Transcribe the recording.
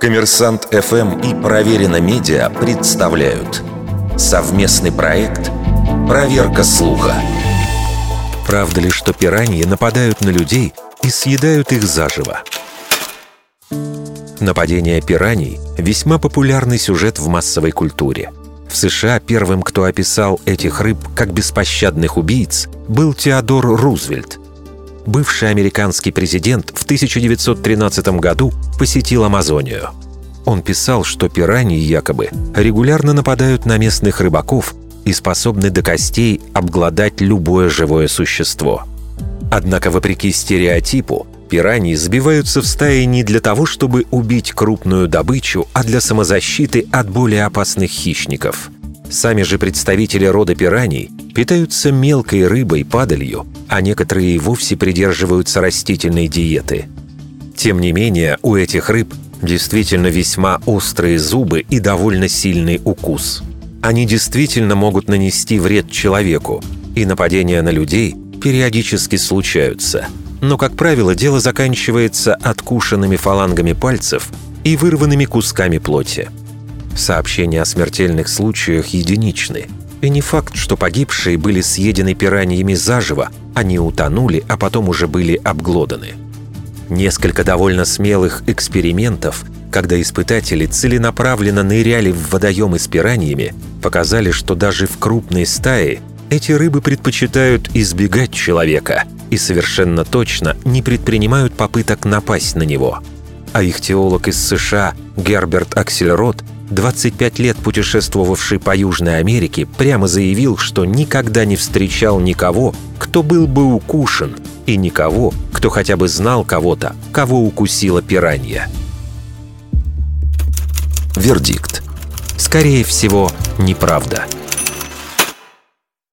Коммерсант ФМ и Проверено Медиа представляют совместный проект «Проверка слуха». Правда ли, что пираньи нападают на людей и съедают их заживо? Нападение пираний – весьма популярный сюжет в массовой культуре. В США первым, кто описал этих рыб как беспощадных убийц, был Теодор Рузвельт. Бывший американский президент в 1913 году посетил Амазонию. Он писал, что пираньи якобы регулярно нападают на местных рыбаков и способны до костей обглодать любое живое существо. Однако, вопреки стереотипу, Пираньи сбиваются в стаи не для того, чтобы убить крупную добычу, а для самозащиты от более опасных хищников. Сами же представители рода пираний питаются мелкой рыбой, падалью, а некоторые и вовсе придерживаются растительной диеты. Тем не менее, у этих рыб действительно весьма острые зубы и довольно сильный укус. Они действительно могут нанести вред человеку, и нападения на людей периодически случаются – но, как правило, дело заканчивается откушенными фалангами пальцев и вырванными кусками плоти. Сообщения о смертельных случаях единичны. И не факт, что погибшие были съедены пираньями заживо, они утонули, а потом уже были обглоданы. Несколько довольно смелых экспериментов, когда испытатели целенаправленно ныряли в водоемы с пираньями, показали, что даже в крупной стае эти рыбы предпочитают избегать человека – и совершенно точно не предпринимают попыток напасть на него. А их теолог из США Герберт Аксельрод, 25 лет путешествовавший по Южной Америке, прямо заявил, что никогда не встречал никого, кто был бы укушен, и никого, кто хотя бы знал кого-то, кого укусила пиранья. Вердикт. Скорее всего, неправда.